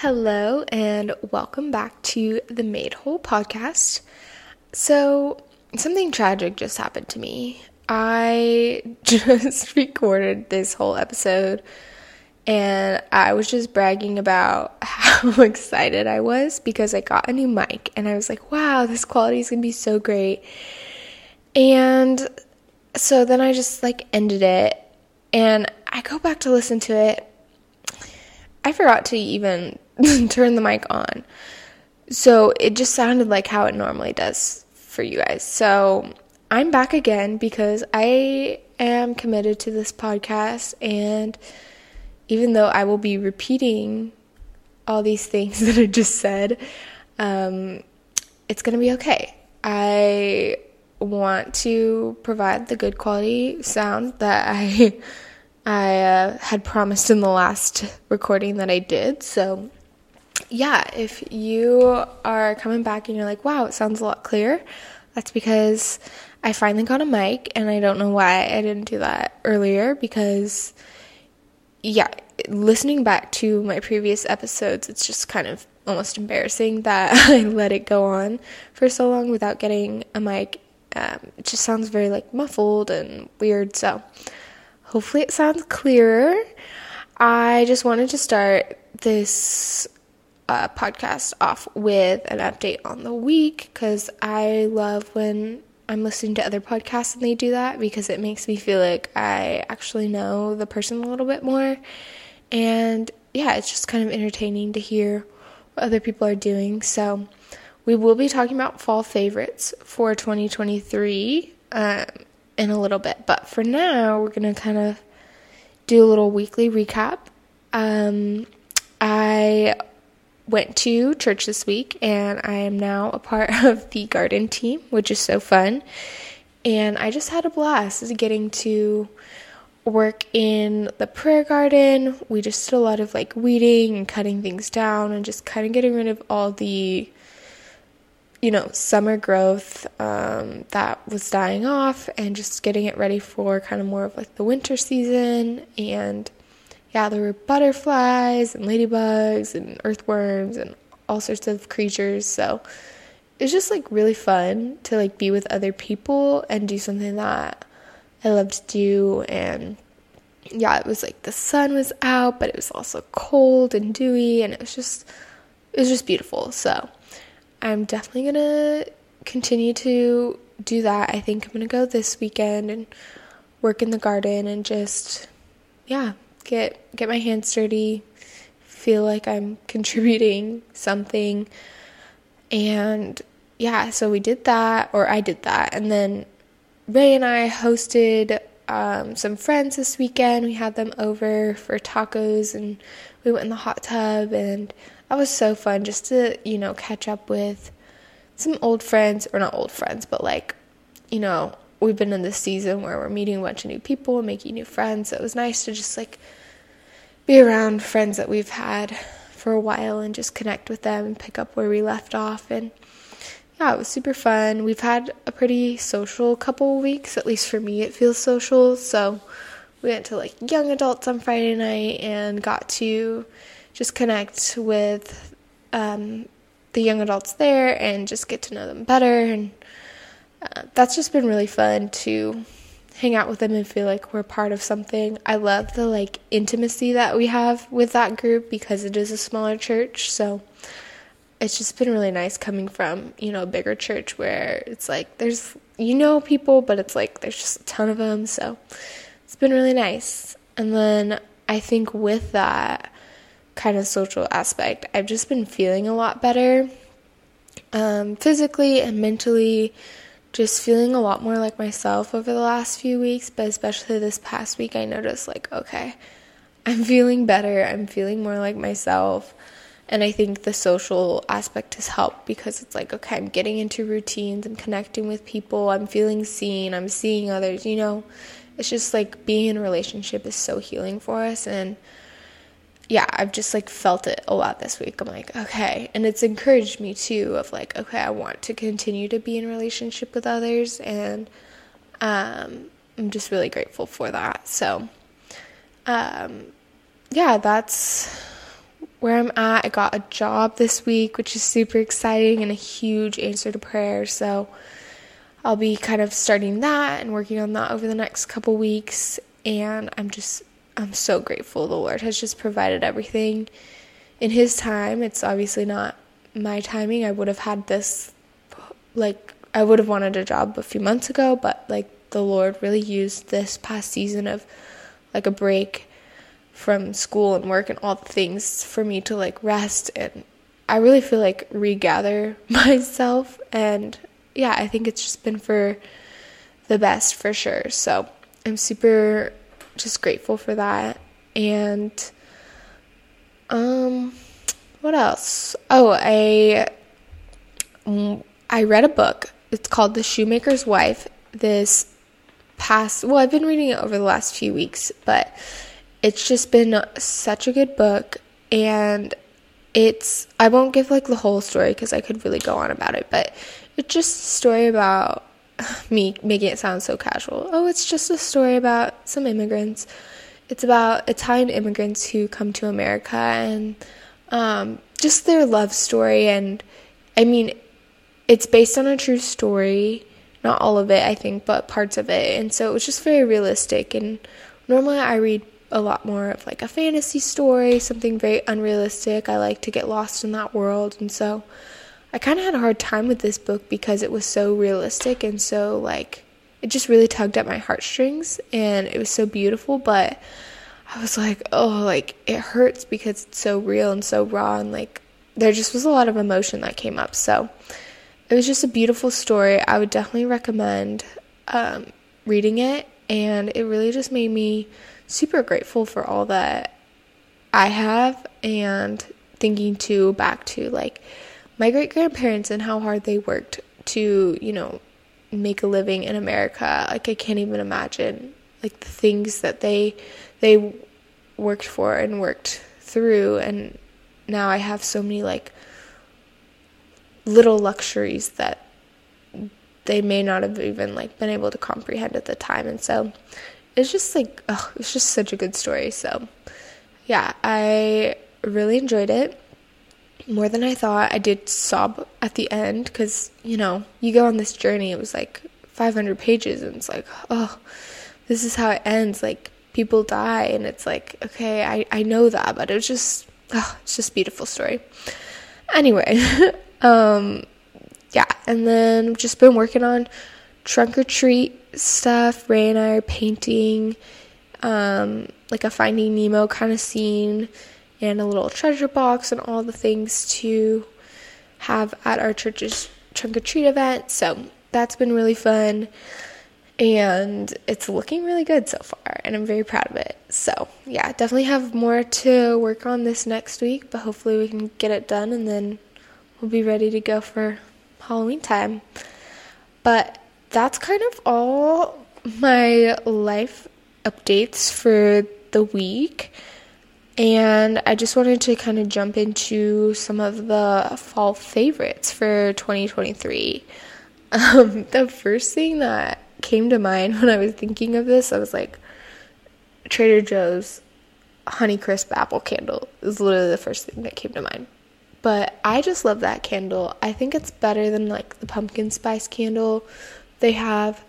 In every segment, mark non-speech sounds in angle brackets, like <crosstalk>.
Hello, and welcome back to the Made Whole podcast. So, something tragic just happened to me. I <laughs> just recorded this whole episode and I was just bragging about <laughs> how <laughs> excited I was because I got a new mic and I was like, wow, this quality is going to be so great. And so then I just like ended it and I go back to listen to it. I forgot to even <laughs> turn the mic on. So it just sounded like how it normally does for you guys. So I'm back again because I am committed to this podcast and even though I will be repeating all these things <laughs> that I just said, um, it's going to be okay. I want to provide the good quality sound that I <laughs> I uh, had promised in the last recording that I did. So, yeah, if you are coming back and you're like, "Wow, it sounds a lot clearer," that's because I finally got a mic, and I don't know why I didn't do that earlier because yeah, listening back to my previous episodes, it's just kind of almost embarrassing that <laughs> I let it go on for so long without getting a mic. Um, it just sounds very like muffled and weird. So hopefully it sounds clearer. I just wanted to start this uh, podcast off with an update on the week because I love when I'm listening to other podcasts and they do that because it makes me feel like I actually know the person a little bit more. And yeah, it's just kind of entertaining to hear what other people are doing. So we will be talking about fall favorites for 2023 um, in a little bit. But for now, we're going to kind of do a little weekly recap. Um, I went to church this week and I am now a part <laughs> of the garden team, which is so fun. And I just had a blast getting to work in the prayer garden. We just did a lot of like weeding and cutting things down and just kind of getting rid of all the you know, summer growth um, that was dying off and just getting it ready for kind of more of like the winter season and yeah, there were butterflies and ladybugs and earthworms and all sorts of creatures. So it was just like really fun to like be with other people and do something that I love to do. And yeah, it was like the sun was out, but it was also cold and dewy, and it was just it was just beautiful. So I'm definitely gonna continue to do that. I think I'm gonna go this weekend and work in the garden and just yeah get get my hands dirty, feel like I'm <laughs> contributing something. And yeah, so we did that, or I did that. And then Ray and I hosted um, some friends this weekend. We had them over for tacos and we went in the hot tub. And that was so fun just to, you know, catch up with some old friends, or not old friends, but like, you know, we've been in this season where we're meeting a bunch of new people and making new friends. So it was nice to just like be around friends that we've had for a while and just connect with them and pick up where we left off. And yeah, it was super fun. We've had a pretty social couple of weeks, at least for me, it feels social. So we went to like young adults on Friday night and got to just connect with um, the young adults there and just get to know them better. And uh, that's just been really fun to hang out with them and feel like we're part of something. I love the like intimacy that we have with that group because it is a smaller church. So it's just been really nice coming from, you know, a bigger church where it's like there's you know people, but it's like there's just a ton of them. So it's been really nice. And then I think with that kind of social aspect, I've just been feeling a lot better um, physically and mentally just feeling a lot more like myself over the last few weeks, but especially this past week, I noticed like, okay, I'm feeling better. I'm feeling more like myself. And I think the social aspect has helped because it's like, okay, I'm getting into routines, I'm connecting with people, I'm feeling seen, I'm seeing others, you know. It's just like being in a relationship is so healing for us. And yeah, I've just like felt it a lot this week. I'm like, okay. And it's encouraged me too of like, okay, I want to continue to be in relationship with others and um I'm just really grateful for that. So um yeah, that's where I'm at. I got a job this week, which is super exciting and a huge answer to prayer. So I'll be kind of starting that and working on that over the next couple weeks. And I'm just, I'm so grateful. The Lord has just provided everything in His time. It's obviously not my timing. I would have had this, like, I would have wanted a job a few months ago, but like the Lord really used this past season of like a break from school and work and all the things for me to like rest and I really feel like regather <laughs> myself and yeah, I think it's just been for the best for sure. So, I'm super just grateful for that. And um what else? Oh, I mm, I read a book. It's called The Shoemaker's Wife. This past well, I've been reading it over the last few weeks, but it's just been such a good book and it's I won't give like the whole story cuz I could really go on about it, but it's just a story about me making it sound so casual. Oh, it's just a story about some immigrants. It's about Italian immigrants who come to America and um, just their love story. And I mean, it's based on a true story. Not all of it, I think, but parts of it. And so it was just very realistic. And normally I read a lot more of like a fantasy story, something very unrealistic. I like to get lost in that world. And so I kind of had a hard time with this book because it was so realistic and so like it just really tugged at my heartstrings and it was so beautiful, but I was like, oh, like it hurts because it's so real and so raw and like there just was a lot of emotion that came up. So it was just a beautiful story. I would definitely recommend um, reading it, and it really just made me super grateful for all that I have and thinking too back to like my great grandparents and how hard they worked to, you know, make a living in America. Like I can't even imagine like the things that they they worked for and worked through and now I have so many like little luxuries that they may not have even like been able to comprehend at the time and so it's just like oh, it's just such a good story so yeah i really enjoyed it more than I thought. I did sob at the end because, you know, you go on this journey, it was like 500 pages, and it's like, oh, this is how it ends. Like, people die, and it's like, okay, I, I know that, but it was just, oh, it's just beautiful story. Anyway, <laughs> um, yeah, and then just been working on trunk or treat stuff. Ray and I are painting, um, like a Finding Nemo kind of scene and a little treasure box and all the things to have at our church's trunk or treat event. So that's been really fun and it's looking really good so far and I'm very proud of it. So, yeah, definitely have more to work on this next week, but hopefully we can get it done and then we'll be ready to go for Halloween time. But that's kind of all my life updates for the week. And I just wanted to kind of jump into some of the fall favorites for 2023. <laughs> Um, the first thing that came to mind when I was thinking of this, I was like, Trader Joe's Honeycrisp apple candle is literally the first thing that came to mind. But I just love that candle. I think it's better than like the pumpkin spice candle they have.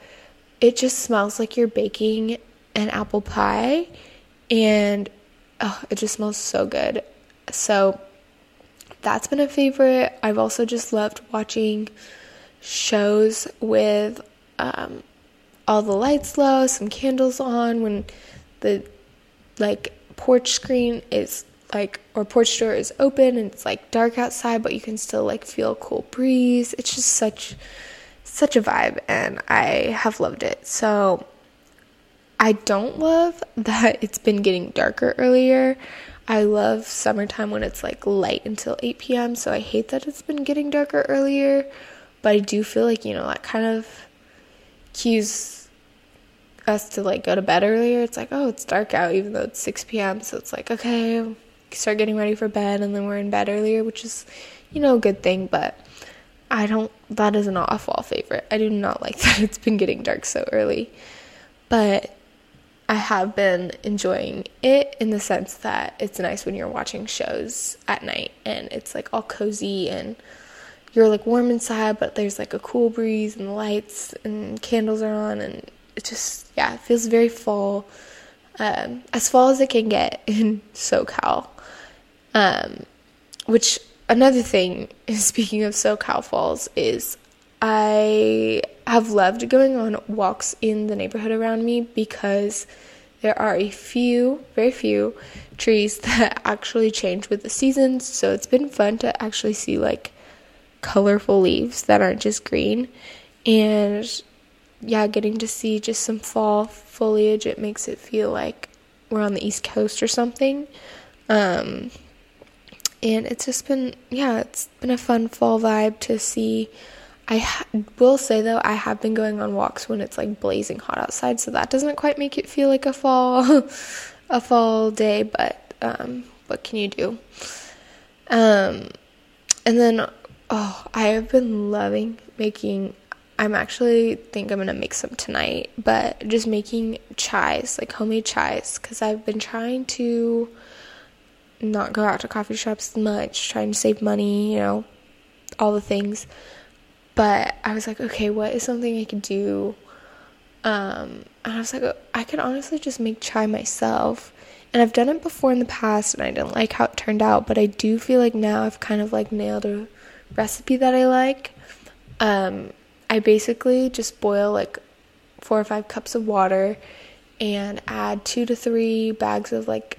It just smells like you're baking an apple pie and oh, it just smells so good. So that's been a favorite. I've also just loved watching shows with um, all the lights low, some candles on when the like porch screen is like or porch door is open and it's like dark outside but you can still like feel a cool breeze. It's just such such a vibe and I have loved it. So I don't love that it's been getting darker earlier. I love summertime when it's like light until 8 p.m. So I hate that it's been getting darker earlier. But I do feel like, you know, that kind of cues us to like go to bed earlier. It's like, oh, it's dark out even though it's 6 p.m. So it's like, okay, start getting ready for bed and then we're in bed earlier, which is, you know, a good thing. But I don't, that is not a fall favorite. I do not like <laughs> that it's been getting dark so early. But I have been enjoying it in the sense that it's nice when you're watching shows at night and it's like all cozy and you're like warm inside, but there's like a cool breeze and the lights and candles are on and it just yeah, it feels very fall, um, as fall as it can get <laughs> in SoCal. Um, which another thing, <laughs> speaking of SoCal falls, is I have loved going on walks in the neighborhood around me because there are a few, very few trees <laughs> that actually change with the seasons. So it's been fun to actually see like colorful leaves that aren't just green. And yeah, getting to see just some fall foliage, it makes it feel like we're on the East Coast or something. Um, and it's just been, yeah, it's been a fun fall vibe to see I ha- will say though, I have been going on walks when it's like blazing hot outside, so that doesn't quite make it feel like a fall, <laughs> a fall day. But um, what can you do? Um, and then, oh, I have been loving making. I'm actually think I'm gonna make some tonight, but just making chais, like homemade chais, because I've been trying to not go out to coffee shops much, trying to save money, you know, all the things. But I was like, okay, what is something I could do? Um, and I was like, I could honestly just make chai myself. And I've done it before in the past and I didn't like how it turned out, but I do feel like now I've kind of like nailed a recipe that I like. Um, I basically just boil like four or five cups of water and add two to three bags of like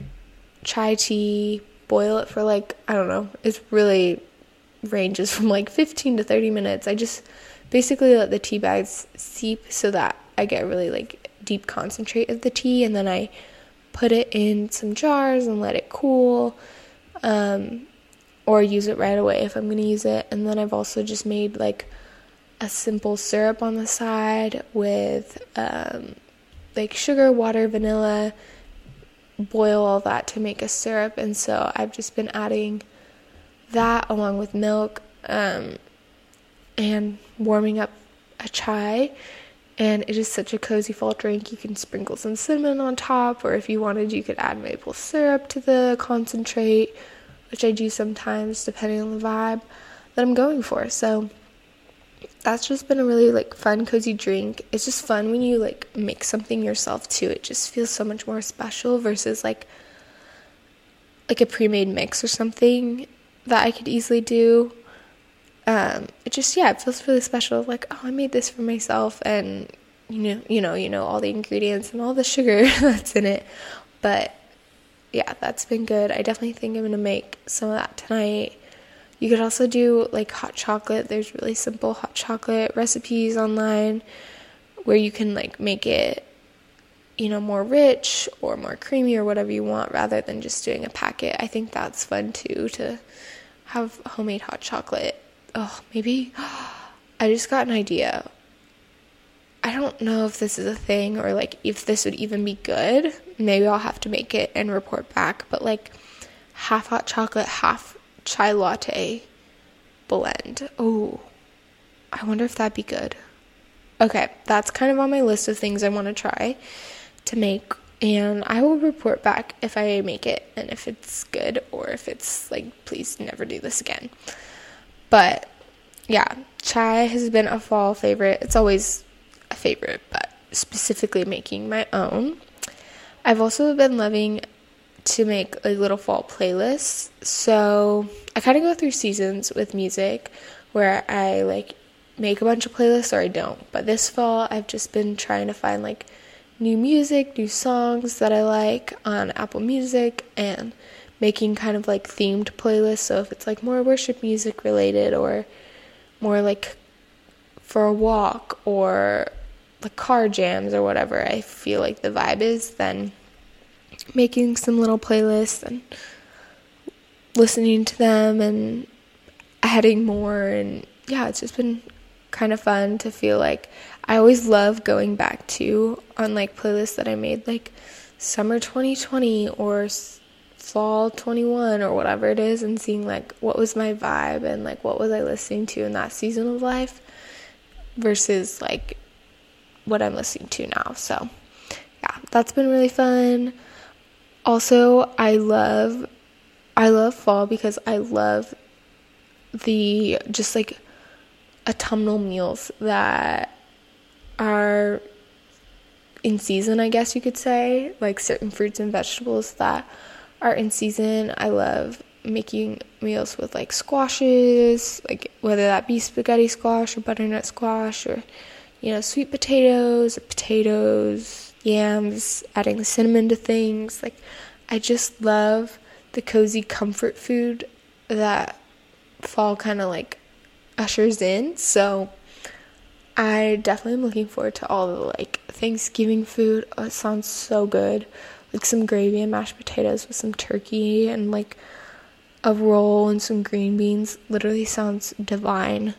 chai tea, boil it for like, I don't know, it's really ranges from like 15 to 30 minutes. I just basically let the tea bags seep so that I get really like deep concentrate of the tea and then I put it in some jars and let it cool. Um, or use it right away if I'm going to use it. And then I've also just made like a simple syrup on the side with um, like sugar, water, vanilla, boil all that to make a syrup. And so I've just been adding that along with milk um, and warming up a chai. And it is such a cozy fall drink. You can sprinkle some cinnamon on top, or if you wanted, you could add maple syrup to the concentrate, which I do sometimes depending on the vibe that I'm going for. So that's just been a really like fun cozy drink it's just fun when you like make something yourself too it just feels so much more special versus like like a pre-made mix or something that I could easily do. Um, it just yeah, it feels really special. Like oh, I made this for myself, and you know, you know, you know all the ingredients and all the sugar <laughs> that's in it. But yeah, that's been good. I definitely think I'm gonna make some of that tonight. You could also do like hot chocolate. There's really simple hot chocolate recipes online where you can like make it you know, more rich or more creamy or whatever you want rather than just doing a packet. I think that's fun too to have homemade hot chocolate. Oh, maybe <gasps> I just got an idea. I don't know if this is a thing or like if this would even be good. Maybe I'll have to make it and report back, but like half hot chocolate, half chai latte blend. Oh, I wonder if that'd be good. Okay, that's kind of on my list of things I want to try to make and I will report back if I make it and if it's good or if it's like please never do this again. But yeah, chai has been a fall favorite. It's always a favorite, but specifically making my own. I've also been loving to make like little fall playlists. So I kind of go through seasons with music where I like make a bunch of playlists or I don't. But this fall I've just been trying to find like new music, new songs that I like on Apple Music, and making kind of like themed playlists. So if it's like more worship music related or more like for a walk or like car jams or whatever I feel like the vibe is, then making some little playlists and listening to them and adding more and yeah, it's just been kind of fun to feel like I always love going back to on like playlists that I made like summer 2020 or fall 21 or whatever it is and seeing like what was my vibe and like what was I listening to in that season of life versus like what I'm listening to now. So, yeah, that's been really fun. Also, I love I love fall because I love the just like autumnal meals that are in season, I guess you could say, like certain fruits and vegetables that are in season. I love making meals with like squashes, like whether that be spaghetti squash or butternut squash or you know, sweet potatoes, or potatoes, yams, adding cinnamon to things. Like I just love the cozy comfort food that fall kind of like ushers in. So I definitely am looking forward to all the like Thanksgiving food. Oh, it sounds so good. Like some gravy and mashed potatoes with some turkey and like a roll and some green beans. Literally sounds divine.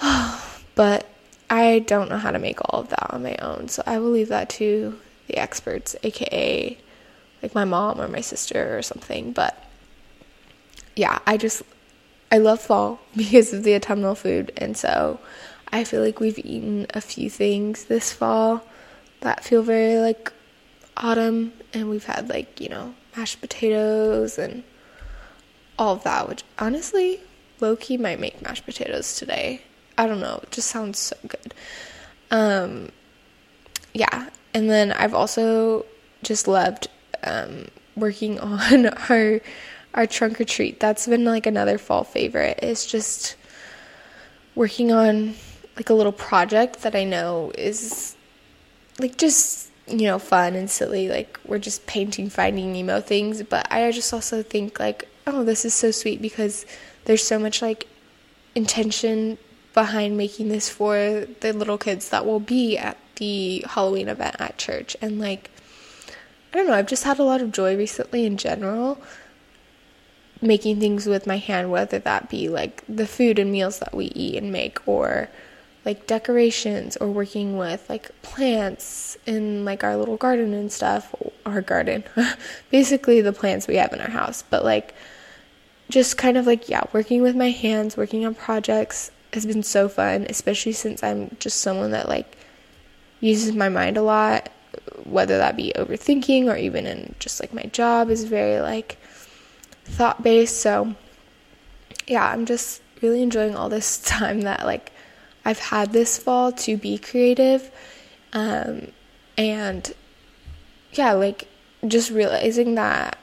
<sighs> but I don't know how to make all of that on my own. So I will leave that to the experts, aka like my mom or my sister or something. But yeah, I just I love fall <laughs> because of the autumnal food, and so I feel like we've eaten a few things this fall that feel very like autumn, and we've had like you know mashed potatoes and all of that, which honestly, lowkey might make mashed potatoes today. I don't know, it just sounds so good. Um, yeah, and then I've also just loved um, working <laughs> on our our trunk or treat. That's been like another fall favorite. It's just working on like a little project that I know is like just you know fun and silly. Like we're just painting Finding Nemo things, but I just also think like oh this is so sweet because there's so much like intention behind making this for the little kids that will be at the Halloween event at church and like I don't know, I've just had a lot of joy recently in general making things with my hand, whether that be like the food and meals that we eat and make, or like decorations, or working with like plants in like our little garden and stuff. Our garden, <laughs> basically the plants we have in our house, but like just kind of like, yeah, working with my hands, working on projects has been so fun, especially since I'm just someone that like uses my mind a lot whether that be overthinking or even in just like my job is very like thought based. So yeah, I'm just really enjoying all this <laughs> time that like I've had this fall to be creative. Um, and yeah, like just realizing that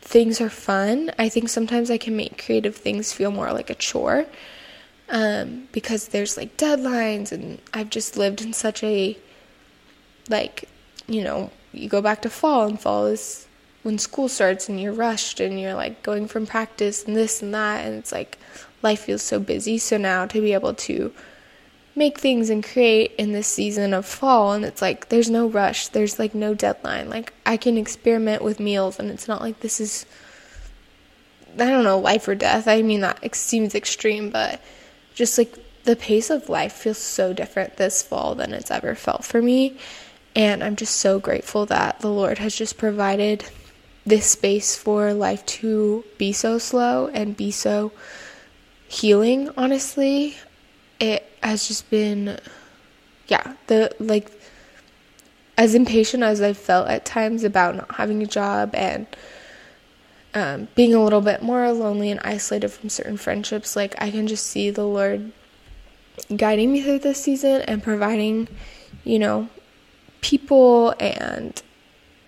things are fun. I think sometimes I can make creative things feel more like a chore. Um, because there's like deadlines and I've just lived in such a like, you know, you go back to fall, and fall is when school starts and you're rushed and you're like going from practice and this and that, and it's like life feels so busy. So now to be able to make things and create in this season of fall, and it's like there's no rush, there's like no deadline. Like I can experiment with meals, and it's not like this is. I don't know, life or death. I mean, that seems extreme, but just like the pace of life feels so different this fall than it's ever felt for me. And I'm just so grateful that the Lord has just provided this space for life to be so slow and be so healing, honestly. It has just been, yeah, the like, as impatient as I've felt at times about not having a job and um, being a little bit more lonely and isolated from certain friendships, like, I can just see the Lord guiding me through this season and providing, you know, people and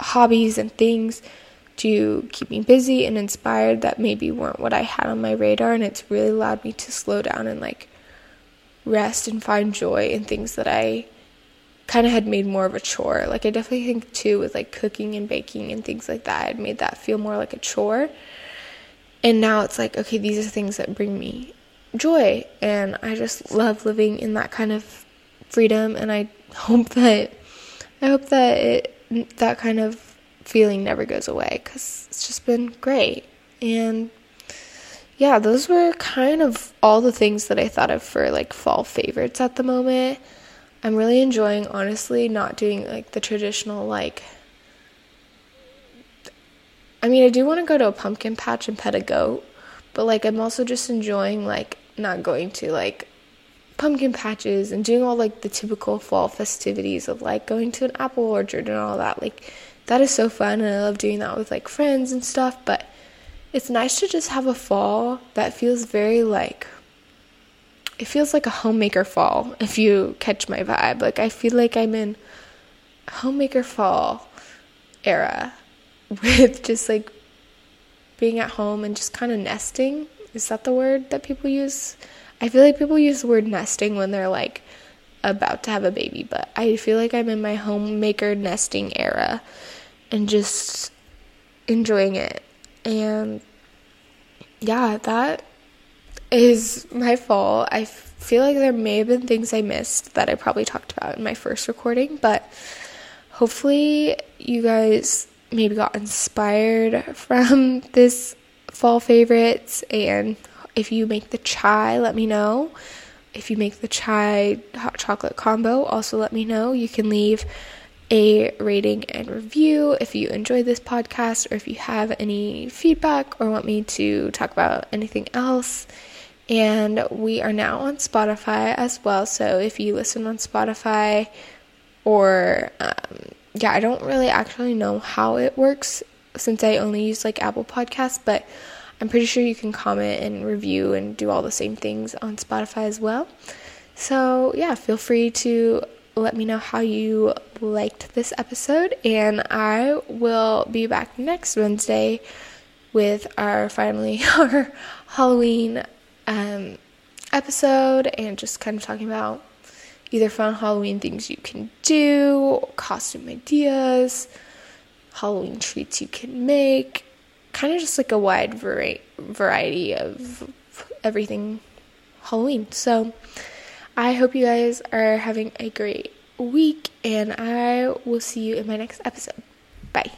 hobbies and things to keep me busy and inspired that maybe weren't what I had on my radar and it's really allowed me to slow down and like rest and find joy in things that I kind of had made more of a chore. Like I definitely think too with like cooking and baking and things like that, I'd made that feel more like a chore. And now it's like, okay, these are things that bring me joy and I just love living in that kind of freedom and I hope that I hope that it that kind of feeling never goes away because it's just been great. And yeah, those were kind of all the things that I thought of for like fall favorites at the moment. I'm really enjoying, honestly, not doing like the traditional, like, I mean, I do want to go to a pumpkin patch and pet a goat, but like, I'm also just enjoying like not going to like pumpkin patches and doing all like the typical fall festivities of like going to an apple orchard and all that. Like that is so fun and I love doing that with like friends and stuff, but it's nice to just have a fall that feels very like it feels like a homemaker fall if you catch my vibe. Like I feel like I'm in homemaker fall era <laughs> with just like being at home and just kind of nesting. Is that the word that people use? I feel like people use the word nesting when they're like about to have a baby, but I feel like I'm in my homemaker nesting era and just enjoying it. And yeah, that is my fault. I feel like there may have been things I missed that I probably talked about in my first recording, but hopefully you guys maybe got inspired <laughs> from this fall favorites and if you make the chai, let me know. If you make the chai hot chocolate combo, also let me know. You can leave a rating and review if you enjoyed this podcast or if you have any feedback or want me to talk about anything else. And we are now on Spotify as well. So if you listen on Spotify or, um, yeah, I don't really actually know how it works since I only use like Apple Podcasts, but I'm pretty sure you can comment and review and do all the same things on Spotify as well. So, yeah, feel free to let me know how you liked this episode, and I will be back next Wednesday with our finally <laughs> our Halloween um, episode and just kind of talking about either fun Halloween things you can do, costume ideas, Halloween treats you can make, kind of just like a wide vari- variety of everything Halloween. So I hope you guys are having a great week, and I will see you in my next episode. Bye.